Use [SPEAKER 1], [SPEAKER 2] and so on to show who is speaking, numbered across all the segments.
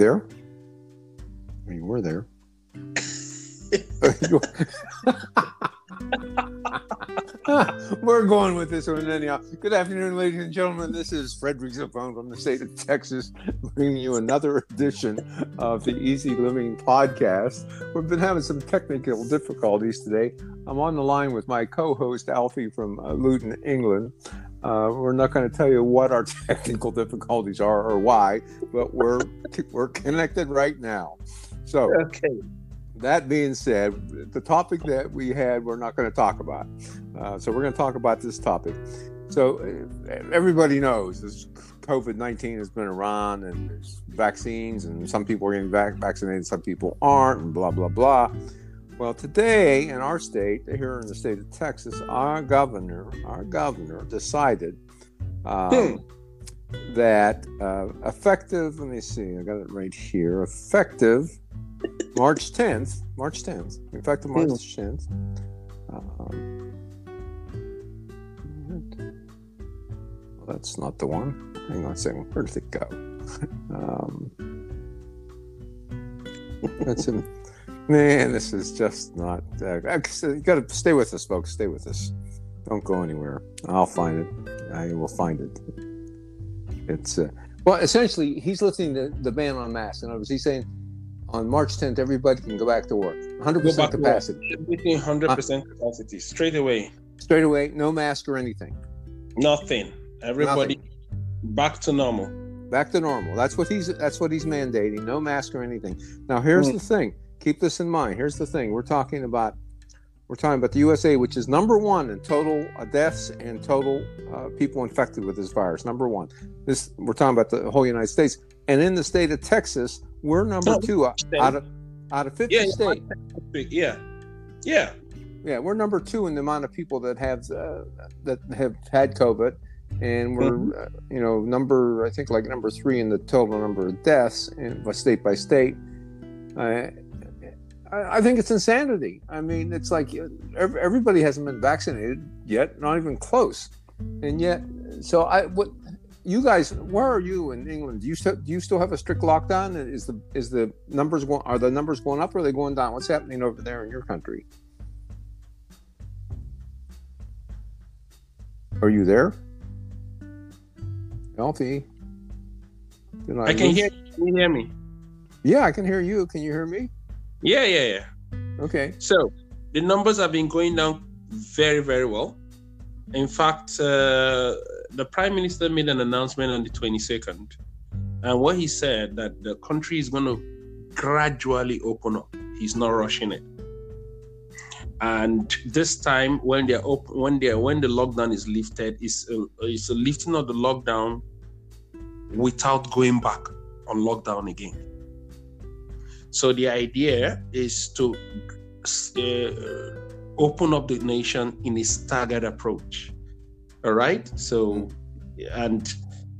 [SPEAKER 1] there? Oh, you were there. We're going with this one anyhow. Good afternoon, ladies and gentlemen. This is Frederick Zafone from the state of Texas, bringing you another edition of the Easy Living Podcast. We've been having some technical difficulties today. I'm on the line with my co-host Alfie from uh, Luton, England. Uh, we're not going to tell you what our technical difficulties are or why, but we're we're connected right now. So,
[SPEAKER 2] Okay.
[SPEAKER 1] that being said, the topic that we had, we're not going to talk about. Uh, so we're going to talk about this topic. So uh, everybody knows this COVID nineteen has been around, and there's vaccines, and some people are getting vac- vaccinated, some people aren't, and blah blah blah. Well, today in our state, here in the state of Texas, our governor, our governor decided um, that uh, effective. Let me see, I got it right here. Effective March 10th, March 10th, effective March 10th. Um, well, that's not the one. Hang on a second. Where did it go? um, that's in. Man, this is just not. Uh, you got to stay with us, folks. Stay with us. Don't go anywhere. I'll find it. I will find it. It's uh, well, essentially, he's lifting the, the ban on masks. In other words, he's saying on March 10th, everybody can go back to work, 100%
[SPEAKER 2] Go back to work.
[SPEAKER 1] capacity,
[SPEAKER 2] Everything 100% capacity. Straight away.
[SPEAKER 1] straight away, no mask or anything,
[SPEAKER 2] Nothing. Everybody back to normal.
[SPEAKER 1] back to normal. That's what he's that's what he's mandating, no mask or anything. Now, here's
[SPEAKER 2] Mm.
[SPEAKER 1] the thing. Keep this in mind. Here's the thing. We're talking about we're talking about the USA, which is number one in total uh, deaths and total uh, people infected with this virus. Number one. This we're talking about the whole United States, and in the state of Texas, we're number
[SPEAKER 2] Oh,
[SPEAKER 1] two out, out of out of 50
[SPEAKER 2] Yeah,
[SPEAKER 1] states.
[SPEAKER 2] Yeah. Yeah.
[SPEAKER 1] Yeah, we're number two in the amount of people that have uh, that have had COVID, and we're
[SPEAKER 2] Mm-hmm.
[SPEAKER 1] uh, you know number I think like number three in the total number of deaths in, by state by state. I, I I think it's insanity. I mean, it's like uh, everybody hasn't been vaccinated yet, not even close, and yet. So I what you guys, where are you in England? Do you still do you still have a strict lockdown? Is the is the numbers going? Are the numbers going up or are they going down? What's happening over there in your country? Are you there? Alfie? Did
[SPEAKER 2] I can hear can you hear me?
[SPEAKER 1] Yeah, I can hear you. Can you hear me?
[SPEAKER 2] Yeah, yeah, yeah.
[SPEAKER 1] Okay.
[SPEAKER 2] So the numbers have been going down very, very well. In fact, uh, the prime minister made an announcement on the 22nd, and what he said that the country is going to gradually open up. He's not rushing it. And this time, when they're open, when they when the lockdown is lifted, is a, it's a lifting of the lockdown without going back on lockdown again. So the idea is to uh, open up the nation in a staggered approach. All right. So, and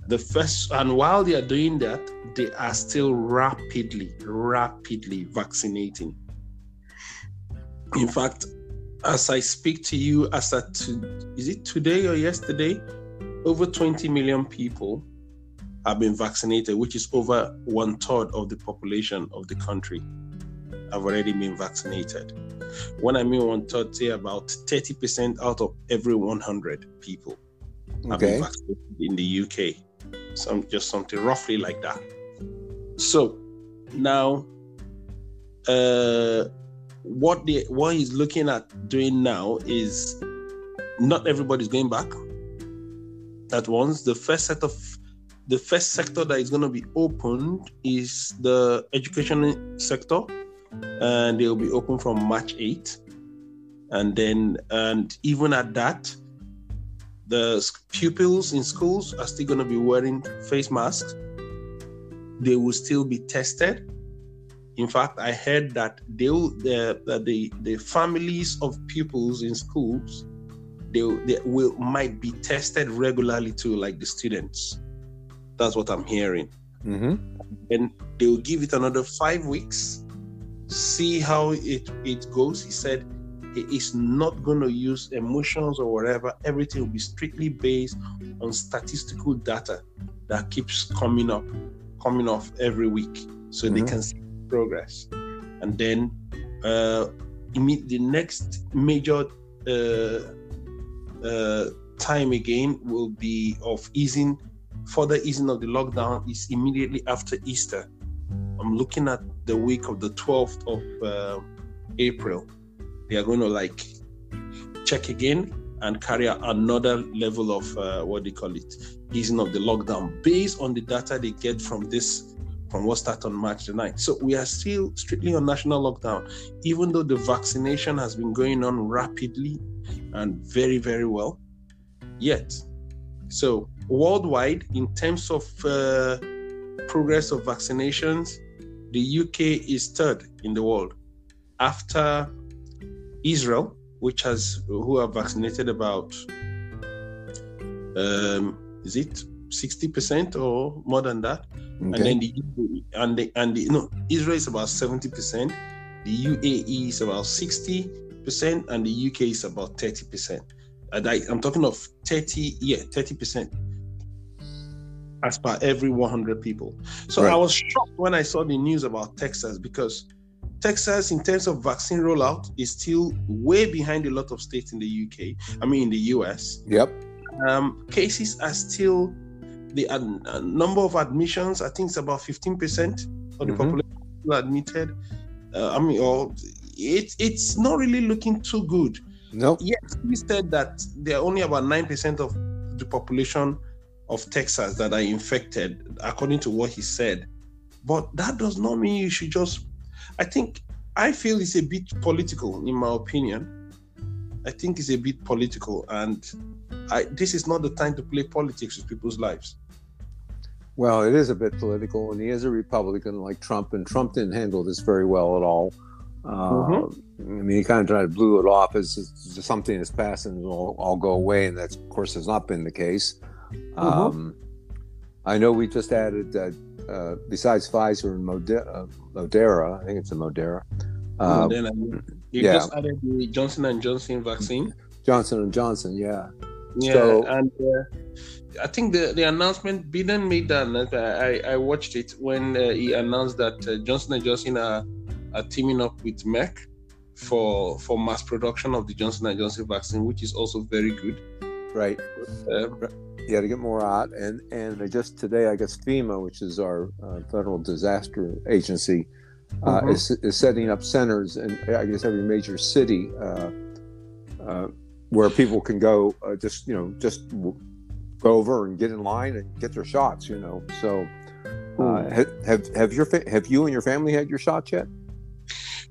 [SPEAKER 2] the first, and while they are doing that, they are still rapidly, rapidly vaccinating. In fact, as I speak to you, as to, is it today or yesterday, over 20 million people have been vaccinated, which is over one third of the population of the country have already been vaccinated. When I mean one third, say about 30% out of every 100 people have
[SPEAKER 1] Okay.
[SPEAKER 2] been vaccinated in the UK. Some just something roughly like that. So now, uh, what the what he's looking at doing now is not everybody's going back at once. The first set of the first sector that is going to be opened is the education sector, and they will be open from March 8th. And then, and even at that, the pupils in schools are still going to be wearing face masks. They will still be tested. In fact, I heard that they the, the the families of pupils in schools they, they will might be tested regularly too, like the students. That's what I'm hearing.
[SPEAKER 1] Mm-hmm.
[SPEAKER 2] And they will give it another five weeks, see how it, it goes. He said he is not going to use emotions or whatever. Everything will be strictly based on statistical data that keeps coming up, coming off every week. so mm-hmm. they can see progress. And then uh, the next major uh, uh, time again will be of easing, further easing of the lockdown is immediately after Easter. I'm looking at the week of the 12th of uh, April. They are going to like check again and carry out another level of uh, what they call it, easing of the lockdown based on the data they get from this from what started on March the 9th. So we are still strictly on national lockdown, even though the vaccination has been going on rapidly and very, very well. Yet, so worldwide, in terms of uh, progress of vaccinations, the UK is third in the world after Israel, which has who have vaccinated about um, is it 60% or more than that? Okay. and then the and the and the no israel is about 70% the uae is about 60% and the uk is about 30% I, i'm talking of 30 yeah 30% as per every 100 people so right. i was shocked when i saw the news about texas because Texas, in terms of vaccine rollout, is still way behind a lot of states in the UK. I mean, in the US.
[SPEAKER 1] Yep.
[SPEAKER 2] Um, cases are still the uh, number of admissions. I think it's about fifteen percent of the mm-hmm. population admitted. Uh, I mean, or it, it's not really looking too good.
[SPEAKER 1] No.
[SPEAKER 2] Nope. Yes, we said that there are only about nine percent of the population of Texas that are infected, according to what he said. But that does not mean you should just I think I feel it's a bit political, in my opinion. I think it's a bit political, and I, this is not the time to play politics with people's lives.
[SPEAKER 1] Well, it is a bit political, and he is a Republican like Trump, and Trump didn't handle this very well at all. Uh, mm-hmm. I mean, he kind of tried to blew it off as just something that's passed and it'll all go away, and that, of course, has not been the case. Mm-hmm. Um, I know we just added uh, uh, besides Pfizer and Modera, uh, Modera, I think it's a Modera.
[SPEAKER 2] Uh, Modena, you yeah. just added the Johnson and Johnson vaccine.
[SPEAKER 1] Johnson and Johnson, yeah.
[SPEAKER 2] Yeah, so, and uh, I think the, the announcement Biden made that. I, I watched it when uh, he announced that uh, Johnson and Johnson are, are teaming up with Merck for for mass production of the Johnson and Johnson vaccine, which is also very good.
[SPEAKER 1] Right. Uh, yeah, to get more out. And and just today, I guess FEMA, which is our uh, federal disaster agency, uh, mm-hmm. is, is setting up centers in I guess every major city uh, uh where people can go, uh, just you know, just go over and get in line and get their shots. You know, so. Uh, have have your have you and your family had your shots yet?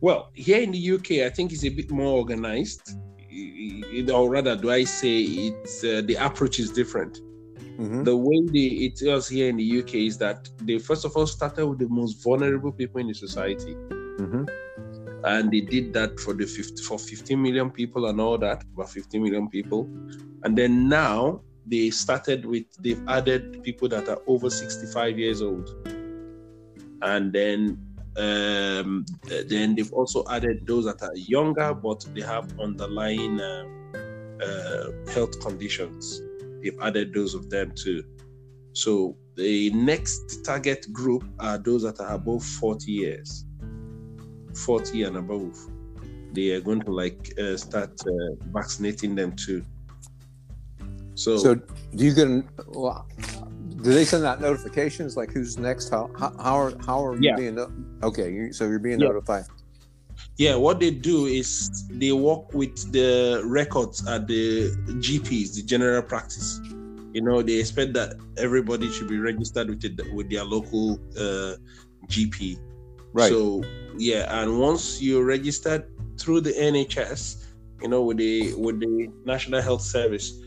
[SPEAKER 2] Well, here in the UK, I think it's a bit more organized or rather, do I say it's uh, the approach is different? Mm-hmm. The way they, it is here in the UK is that they first of all started with the most vulnerable people in the society, mm-hmm. and they did that for the 50, for 15 million people and all that, about 15 million people, and then now they started with they've added people that are over 65 years old, and then um, then they've also added those that are younger but they have underlying uh, uh, health conditions. They've added those of them too. So the next target group are those that are above 40 years, 40 and above. They are going to like uh, start uh, vaccinating them too. So,
[SPEAKER 1] so do you get? Well, do they send out notifications like who's next? How how how are how are you yeah. being? Okay, so you're being yeah. notified.
[SPEAKER 2] Yeah, what they do is they work with the records at the GPs, the general practice. You know, they expect that everybody should be registered with it, with their local uh, GP.
[SPEAKER 1] Right.
[SPEAKER 2] So yeah, and once you're registered through the NHS, you know, with the with the National Health Service,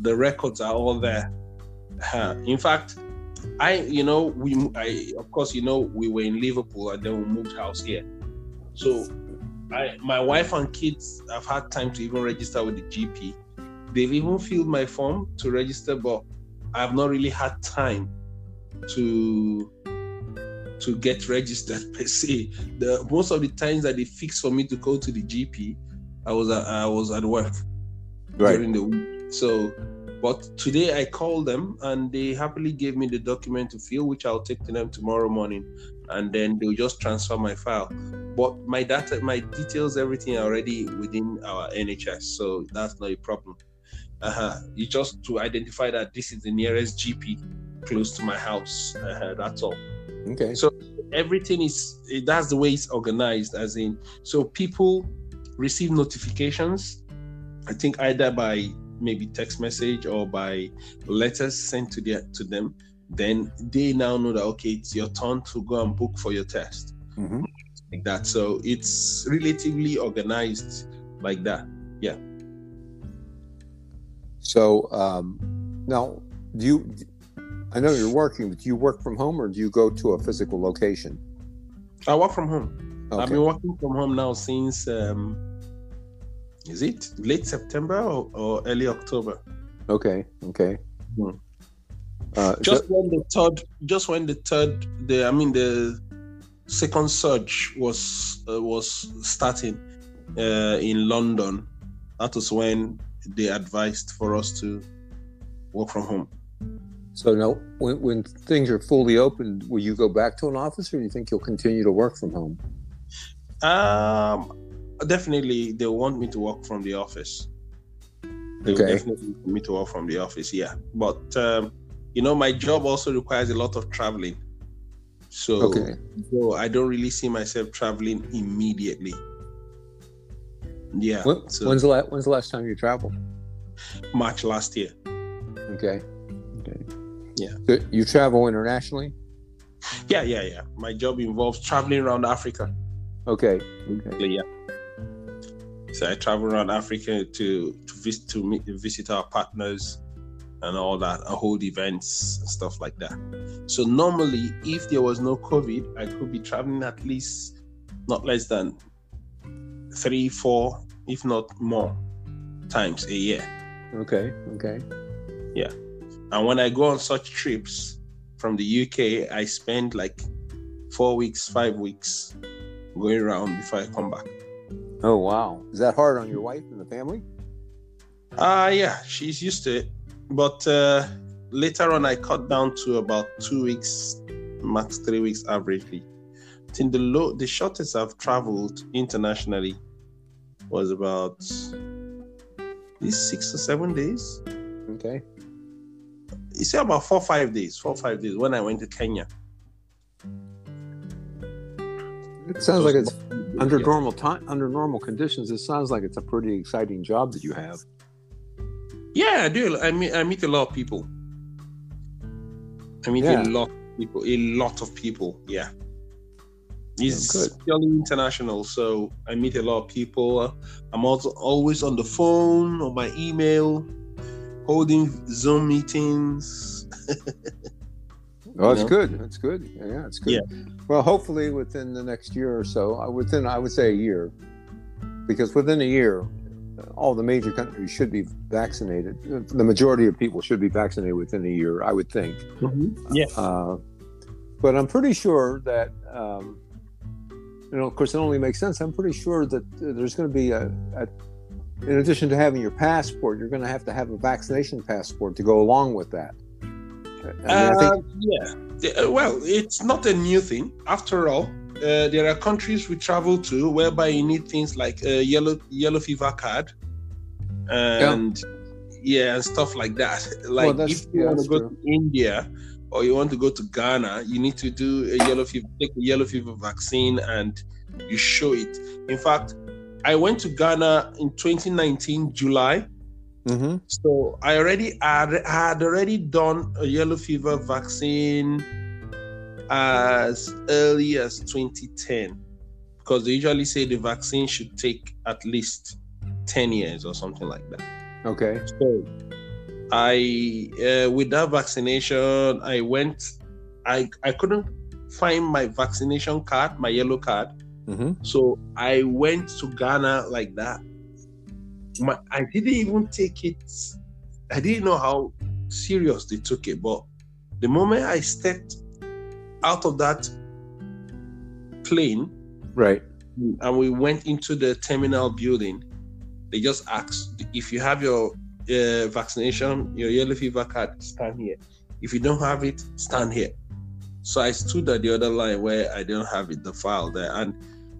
[SPEAKER 2] the records are all there in fact, I, you know, we, I, of course, you know, we were in Liverpool and then we moved house here. So, I, my wife and kids have had time to even register with the GP. They've even filled my form to register, but I have not really had time to to get registered per se. The most of the times that they fixed for me to go to the GP, I was at, I was at work right. during the week. So but today I called them and they happily gave me the document to fill, which I'll take to them tomorrow morning and then they'll just transfer my file. But my data, my details, everything are already within our NHS, so that's not a problem. Uh-huh. You just to identify that this is the nearest GP close to my house. Uh-huh. That's all.
[SPEAKER 1] Okay.
[SPEAKER 2] So everything is that's the way it's organized. As in, so people receive notifications. I think either by maybe text message or by letters sent to their to them. Then they now know that okay, it's your turn to go and book for your test.
[SPEAKER 1] Mhm.
[SPEAKER 2] Like that. So it's relatively organized like that. Yeah.
[SPEAKER 1] So um, now, do you? I know you're working, but do you work from home or do you go to a physical location?
[SPEAKER 2] I work from home. I've been working from home now since um is it late September or, or early October?
[SPEAKER 1] Okay. Okay.
[SPEAKER 2] Hmm.
[SPEAKER 1] Uh,
[SPEAKER 2] Just
[SPEAKER 1] so-
[SPEAKER 2] when the third, just when the third, the I mean the second surge was uh, was starting uh, in London, that was when they advised for us to work from home.
[SPEAKER 1] So now, when, when things are fully open, will you go back to an office, or do you think you'll continue to work from home?
[SPEAKER 2] Um, definitely, they want me to work from the office. They
[SPEAKER 1] Okay.
[SPEAKER 2] definitely want me to work from the office, yeah. But um, you know, my job also requires a lot of traveling, so
[SPEAKER 1] Okay.
[SPEAKER 2] so I don't really see myself traveling immediately. Yeah,
[SPEAKER 1] When,
[SPEAKER 2] so
[SPEAKER 1] when's the la- When's the last time you traveled?
[SPEAKER 2] March last year.
[SPEAKER 1] Okay. Okay.
[SPEAKER 2] Yeah.
[SPEAKER 1] So you travel internationally?
[SPEAKER 2] Yeah, yeah, yeah. My job involves traveling around Africa.
[SPEAKER 1] Okay. Okay.
[SPEAKER 2] Yeah. So I travel around Africa to to visit to meet, visit our partners and all that, and hold events and stuff like that. So normally, if there was no COVID, I could be traveling at least not less than three, four, if not more, times a year.
[SPEAKER 1] Okay. Okay. Yeah.
[SPEAKER 2] And when I go on such trips from the UK, I spend like four weeks, five weeks going around before I come back.
[SPEAKER 1] Oh wow. Is that hard on your wife and the family?
[SPEAKER 2] Ah, yeah, she's used to it. But uh, later on, I cut down to about two weeks, max three weeks averagely. I think the low, the shortest I've traveled internationally was about these six or seven days.
[SPEAKER 1] Okay.
[SPEAKER 2] You say about four, five days, four, five days when I went to Kenya.
[SPEAKER 1] It sounds like it's under
[SPEAKER 2] Yeah.
[SPEAKER 1] normal time, under normal conditions. It sounds like it's a pretty exciting job that you have.
[SPEAKER 2] Yeah, I do. I meet I meet a lot of people. I meet
[SPEAKER 1] Yeah.
[SPEAKER 2] a lot of people. A lot of people. Yeah. It's
[SPEAKER 1] Oh,
[SPEAKER 2] purely international, so I meet a lot of people. I'm also always on the phone, on my email, holding Zoom meetings.
[SPEAKER 1] Oh, that's
[SPEAKER 2] know?
[SPEAKER 1] good. That's good. Yeah, it's good. Yeah. Well, hopefully within the next year or so, uh, within I would say a year, because within a year, all the major countries should be vaccinated. Uh, The majority of people should be vaccinated within a year, I would think.
[SPEAKER 2] Yeah.
[SPEAKER 1] Uh, but I'm pretty sure that, um, you know, of course, it only makes sense. I'm pretty sure that uh, there's going to be a, a, in addition to having your passport, you're going to have to have a vaccination passport to go along with that. I mean, I think,
[SPEAKER 2] Uh, yeah. Uh, Well, it's not a new thing. After all, uh, there are countries we travel to whereby you need things like a yellow yellow fever card, and yeah, and stuff like that. Like
[SPEAKER 1] that's-
[SPEAKER 2] if you
[SPEAKER 1] yeah,
[SPEAKER 2] want to go
[SPEAKER 1] true.
[SPEAKER 2] to India or you want to go to Ghana, you need to do a yellow fever, take a yellow fever vaccine, and you show it. In fact, I went to Ghana in 2019 July.
[SPEAKER 1] Mhm.
[SPEAKER 2] So I already had, had already done a yellow fever vaccine as early as 2010 because they usually say the vaccine should take at least 10 years or something like that.
[SPEAKER 1] okay.
[SPEAKER 2] So I uh, with that vaccination I went I I couldn't find my vaccination card, my yellow card.
[SPEAKER 1] hmm
[SPEAKER 2] So I went to Ghana like that. My, I didn't even take it. I didn't know how serious they took it, but the moment I stepped out of that plane
[SPEAKER 1] Right.
[SPEAKER 2] and we went into the terminal building, they just asked if you have your uh, vaccination, your yellow fever card, stand here. If you don't have it, stand here. So I stood at the other line where I didn't have it, the file there. And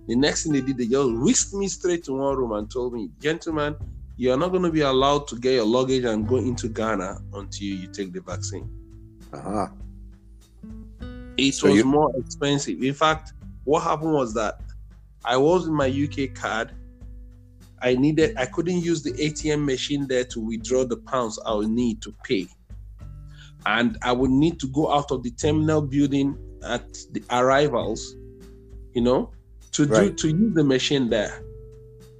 [SPEAKER 2] the next thing they did, they just whisked me straight to one room and told me, gentlemen, you are not going to be allowed to get your luggage and go into Ghana until you take the vaccine.
[SPEAKER 1] Uh-huh.
[SPEAKER 2] It
[SPEAKER 1] So
[SPEAKER 2] was
[SPEAKER 1] you-
[SPEAKER 2] more expensive. In fact, what happened was that I was in my UK card. I needed, I couldn't use the ATM machine there to withdraw the pounds I would need to pay. And I would need to go out of the terminal building at the arrivals, you know, to do
[SPEAKER 1] Right.
[SPEAKER 2] to use the machine there.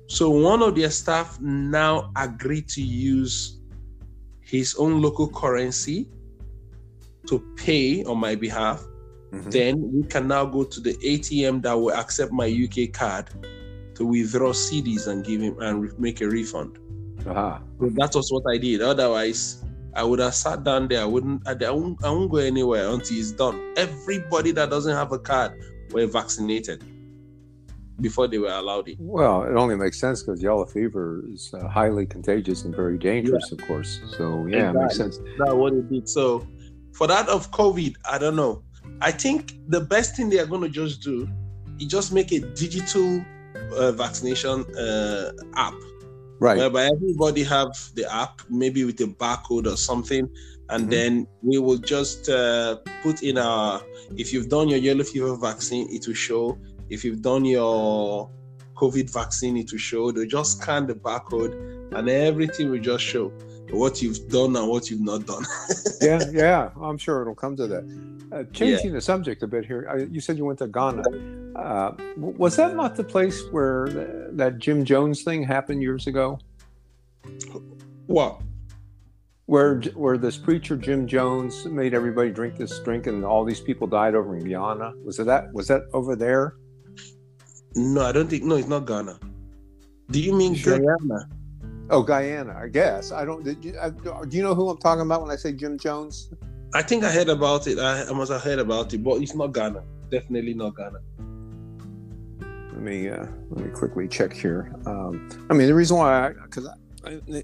[SPEAKER 2] So one of their staff now agreed to use his own local currency to pay on my behalf
[SPEAKER 1] Mhm.
[SPEAKER 2] then we can now go to the ATM that will accept my UK card to withdraw cedis and give him and re- make a refund.
[SPEAKER 1] Uh-huh.
[SPEAKER 2] So that was what I did. Otherwise, I would have sat down there. I wouldn't. I, I won't. I won't go anywhere until it's done. Everybody that doesn't have a card were vaccinated before they were allowed in.
[SPEAKER 1] Well, it only makes sense because yellow fever is uh, highly contagious and very dangerous, of course. So yeah, it makes sense.
[SPEAKER 2] That's what it did. So for that of COVID, I don't know. I think the best thing they are going to just do is just make a digital uh, vaccination uh, app
[SPEAKER 1] Right.
[SPEAKER 2] whereby everybody have the app, maybe with a barcode or something, and
[SPEAKER 1] Mhm.
[SPEAKER 2] then we will just uh, put in our. If you've done your yellow fever vaccine, it will show. If you've done your COVID vaccine, it will show. They just scan the barcode, and everything will just show what you've done and what you've not done.
[SPEAKER 1] yeah, yeah. I'm sure it'll come to that. Uh, changing the subject a bit here. I, you said you went to Ghana. Uh, was that not the place where th- that Jim Jones thing happened years ago?
[SPEAKER 2] What?
[SPEAKER 1] Where where this preacher Jim Jones made everybody drink this drink and all these people died over in Guyana? Was it that? Was that over there?
[SPEAKER 2] No, I don't think. No, it's not Ghana. Do you mean
[SPEAKER 1] Sure.
[SPEAKER 2] Guyana?
[SPEAKER 1] Oh, Guyana, I guess. I don't. You, I, do you know who I'm talking about when I say Jim Jones?
[SPEAKER 2] I think I heard about it. I, I must have heard about it, but it's not Ghana. Definitely not Ghana.
[SPEAKER 1] Let me uh, let me quickly check here. Um, I mean, the reason why, because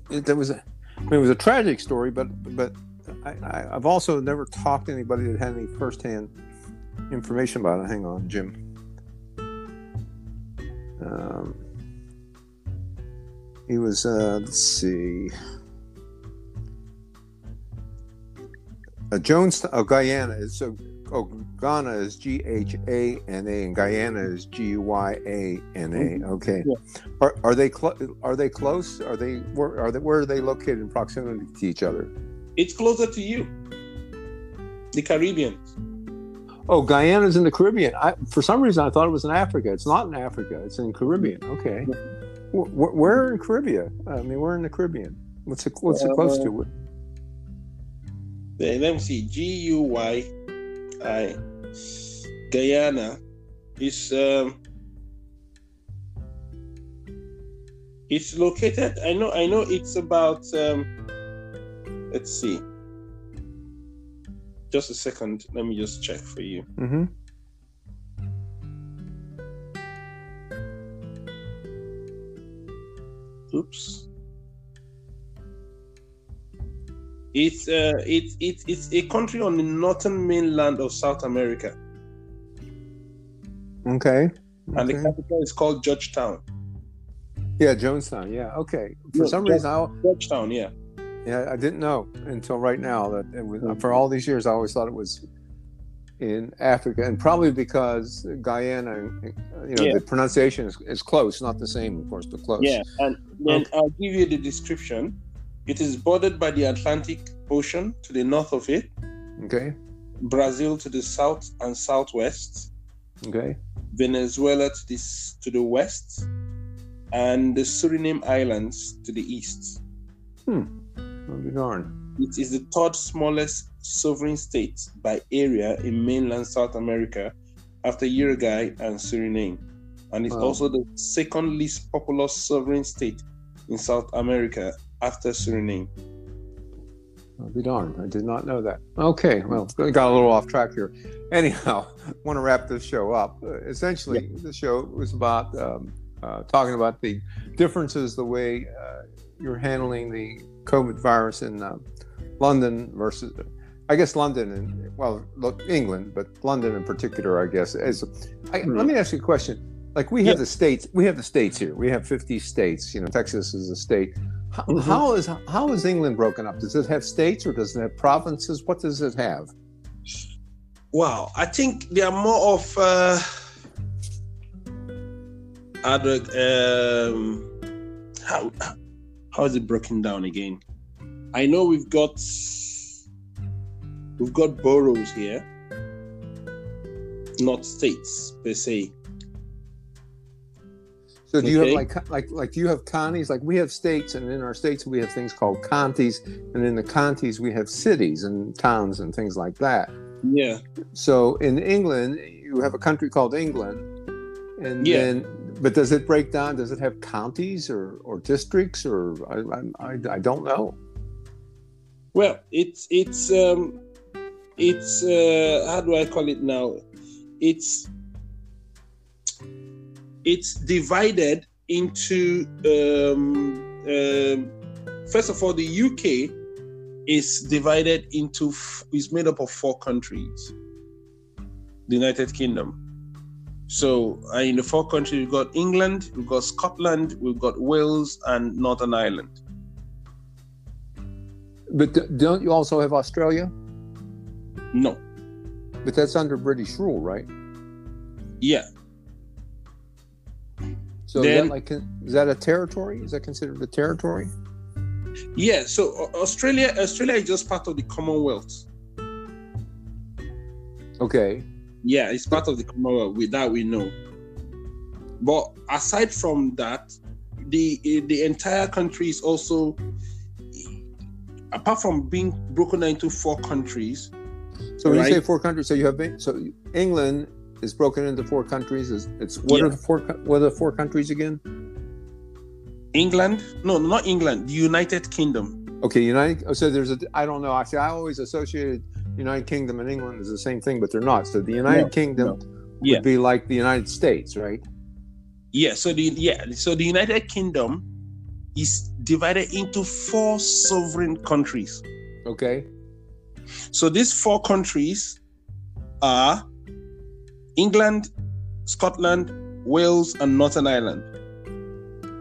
[SPEAKER 1] there was a, I mean, it was a tragic story, but but I, I, I've also never talked to anybody that had any firsthand information about it. Hang on, Jim. Um, he was. Uh, let's see. Uh, Jones, oh, Guyana. So Oh, Ghana is G H A N A, and Guyana is G Y A N A. Okay.
[SPEAKER 2] Yeah.
[SPEAKER 1] Are, are they clo- are they close? Are they where are they where are they located in proximity to each other?
[SPEAKER 2] It's closer to you. The Caribbean.
[SPEAKER 1] Oh, Guyana's in the Caribbean. I, for some reason, I thought it was in Africa. It's not in Africa. It's in Caribbean. Okay. Wh- where in Caribbean? I mean, we're in the Caribbean. What's it What's it close to?
[SPEAKER 2] Then let me see. G U Y I Guyana is um it's located I know I know it's about um let's see. Just a second. Let me just check for you.
[SPEAKER 1] Mm-hmm.
[SPEAKER 2] Oops. It's uh it's it's it's a country on the northern mainland of South America.
[SPEAKER 1] Okay.
[SPEAKER 2] And the capital is called Georgetown.
[SPEAKER 1] Yeah, Jonestown. Yeah. Okay. For some
[SPEAKER 2] yeah.
[SPEAKER 1] reason, I,
[SPEAKER 2] Georgetown, yeah.
[SPEAKER 1] Yeah, I didn't know until right now that it was. For all these years, I always thought it was in Africa, and probably because Guyana, you know,
[SPEAKER 2] Yeah.
[SPEAKER 1] the pronunciation is, is close, not the same, of course, but close.
[SPEAKER 2] Yeah, and then I'll give you the description. It is bordered by the Atlantic Ocean to the north of it,
[SPEAKER 1] Okay.
[SPEAKER 2] Brazil to the south and southwest,
[SPEAKER 1] Okay.
[SPEAKER 2] Venezuela to the s- to the west, and the Suriname Islands to the east. Hmm.
[SPEAKER 1] I'll be darned.
[SPEAKER 2] It is the third smallest sovereign state by area in mainland South America after Uruguay and Suriname. And it's
[SPEAKER 1] Wow.
[SPEAKER 2] also the second least populous sovereign state in South America after Suriname.
[SPEAKER 1] I'll be darned. I did not know that. Okay. Well, we got a little off track here. Anyhow, want to wrap this show up. Uh, essentially, the show was about um, uh, talking about the differences, the way uh, you're handling the COVID virus in uh, London versus I guess London and well, look, England, but London in particular, I guess. Is, I,
[SPEAKER 2] Hmm.
[SPEAKER 1] Let me ask you a question. Like we have
[SPEAKER 2] Yeah.
[SPEAKER 1] the states, we have the states here. We have 50 states. You know, Texas is a state. How,
[SPEAKER 2] Mhm.
[SPEAKER 1] how is how is England broken up? Does it have states or does it have provinces? What does it have?
[SPEAKER 2] Wow, I think they are more of uh, other. Um, how how is it broken down again? I know we've got we've got boroughs here, not states per se.
[SPEAKER 1] So do you have like like like do you have counties? Like we have states, and in our states we have things called counties, and in the counties we have cities and towns and things like that.
[SPEAKER 2] Yeah,
[SPEAKER 1] So in England, you have a country called England, and
[SPEAKER 2] Yeah.
[SPEAKER 1] then but does it break down? Does it have counties or or districts or I I, I, I don't know.
[SPEAKER 2] Well, it's it's um, it's uh, how do I call it now? It's it's divided into um, um, first of all the UK is divided into is made up of four countries. The United Kingdom. So uh, in the four countries we've got England, we've got Scotland, we've got Wales and Northern Ireland.
[SPEAKER 1] But d- don't you also have Australia?
[SPEAKER 2] No.
[SPEAKER 1] But that's under British rule, right?
[SPEAKER 2] Yeah.
[SPEAKER 1] So is that like is that a territory? Is that considered a territory?
[SPEAKER 2] Yeah, so uh, Australia, Australia is just part of the Commonwealth.
[SPEAKER 1] Okay.
[SPEAKER 2] Yeah, it's part of the Commonwealth. With that, we know. But aside from that, the the entire country is also, apart from being broken down into four countries.
[SPEAKER 1] So when you say four countries, so you have so England is broken into four countries. Is it's what
[SPEAKER 2] Yeah.
[SPEAKER 1] are the four what are the four countries again?
[SPEAKER 2] England, no, not England, the United Kingdom.
[SPEAKER 1] Okay, United. oh, So there's a. I don't know. Actually, I always associated United Kingdom and England as the same thing, but they're not. So the United
[SPEAKER 2] No,
[SPEAKER 1] Kingdom
[SPEAKER 2] no.
[SPEAKER 1] would
[SPEAKER 2] Yeah.
[SPEAKER 1] be like the United States, right?
[SPEAKER 2] Yeah, so the yeah, so the United Kingdom is divided into four sovereign countries.
[SPEAKER 1] Okay.
[SPEAKER 2] So these four countries are England, Scotland, Wales, and Northern Ireland.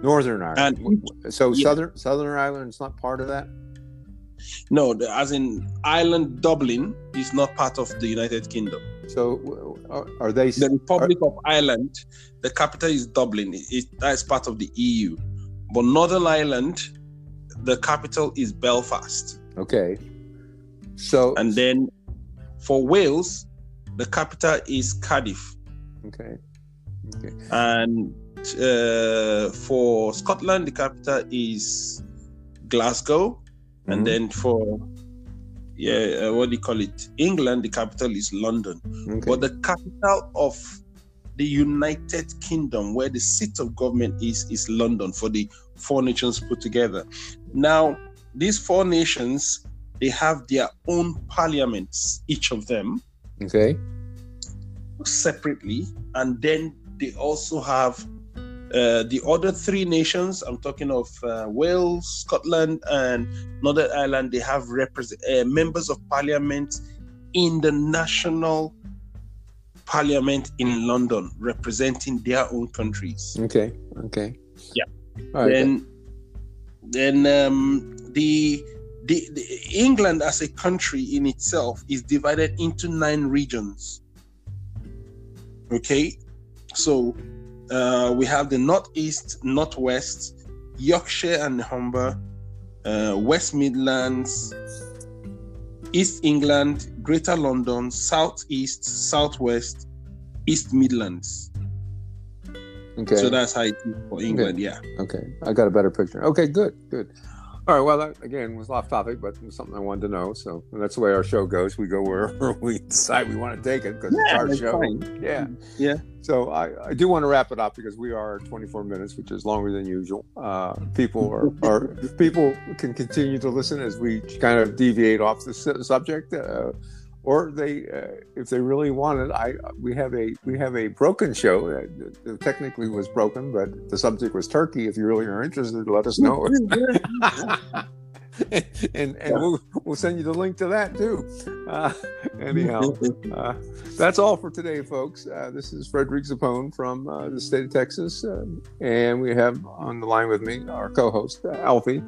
[SPEAKER 1] Northern Ireland.
[SPEAKER 2] And-
[SPEAKER 1] so
[SPEAKER 2] yeah.
[SPEAKER 1] Southern Southern Ireland is not part of that.
[SPEAKER 2] No, the- as in Ireland, Dublin is not part of the United Kingdom.
[SPEAKER 1] So are, are they?
[SPEAKER 2] The Republic of Ireland, the capital is Dublin. It, it- that is part of the EU. But Northern Ireland, the capital is Belfast.
[SPEAKER 1] okay. So
[SPEAKER 2] And then for Wales, the capital is Cardiff.
[SPEAKER 1] okay. Okay.
[SPEAKER 2] And uh, for Scotland, the capital is Glasgow.
[SPEAKER 1] Mhm.
[SPEAKER 2] And then for yeah, uh, what do you call it? England, the capital is London.
[SPEAKER 1] Okay.
[SPEAKER 2] But the capital of the United Kingdom, where the seat of government is, is London for the four nations put together. Now, these four nations, they have their own parliaments, each of them
[SPEAKER 1] okay.
[SPEAKER 2] separately, and then they also have uh, the other three nations. I'm talking of uh, Wales, Scotland, and Northern Ireland. They have represent uh, members of parliament in the national parliament in London, representing their own countries.
[SPEAKER 1] Okay. Okay.
[SPEAKER 2] Yeah.
[SPEAKER 1] Right.
[SPEAKER 2] then, then um, the, the the England as a country in itself is divided into nine regions. Okay, so uh, we have the northeast, northwest, Yorkshire and Humber, uh, West Midlands, East England, Greater London, Southeast, Southwest, East Midlands.
[SPEAKER 1] okay.
[SPEAKER 2] So that's how it is for England. Yeah.
[SPEAKER 1] Okay, I got a better picture. Okay, good, good. All right. Well, that again was off topic, but it was something I wanted to know. So and that's the way our show goes. We go wherever we decide we want to take it because it's
[SPEAKER 2] Yeah,
[SPEAKER 1] our show.
[SPEAKER 2] fine.
[SPEAKER 1] Yeah.
[SPEAKER 2] Yeah.
[SPEAKER 1] So I, I do want to wrap it up because we are 24 minutes, which is longer than usual. Uh, people are, are people can continue to listen as we kind of deviate off the subject, uh, or they, uh, if they really want it, I we have a we have a broken show that, that technically was broken, but the subject was turkey. If you really are interested, let us know. and and, and we'll we'll send you the link to that too. Uh, anyhow, uh, that's all for today, folks. Uh, this is Frederick Zappone from uh, the state of Texas, uh, and we have on the line with me our co-host Alfie.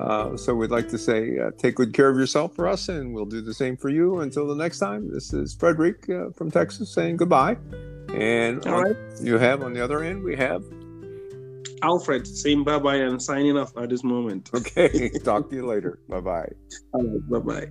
[SPEAKER 1] Uh, so we'd like to say, take good care of yourself for us, and we'll do the same for you. Until the next time, this is Frederick from Texas saying goodbye. And all right, you have on the other end, we have
[SPEAKER 2] Alfred saying bye bye and signing off at this moment.
[SPEAKER 1] Okay. Talk to you later. Bye bye.
[SPEAKER 2] Bye bye.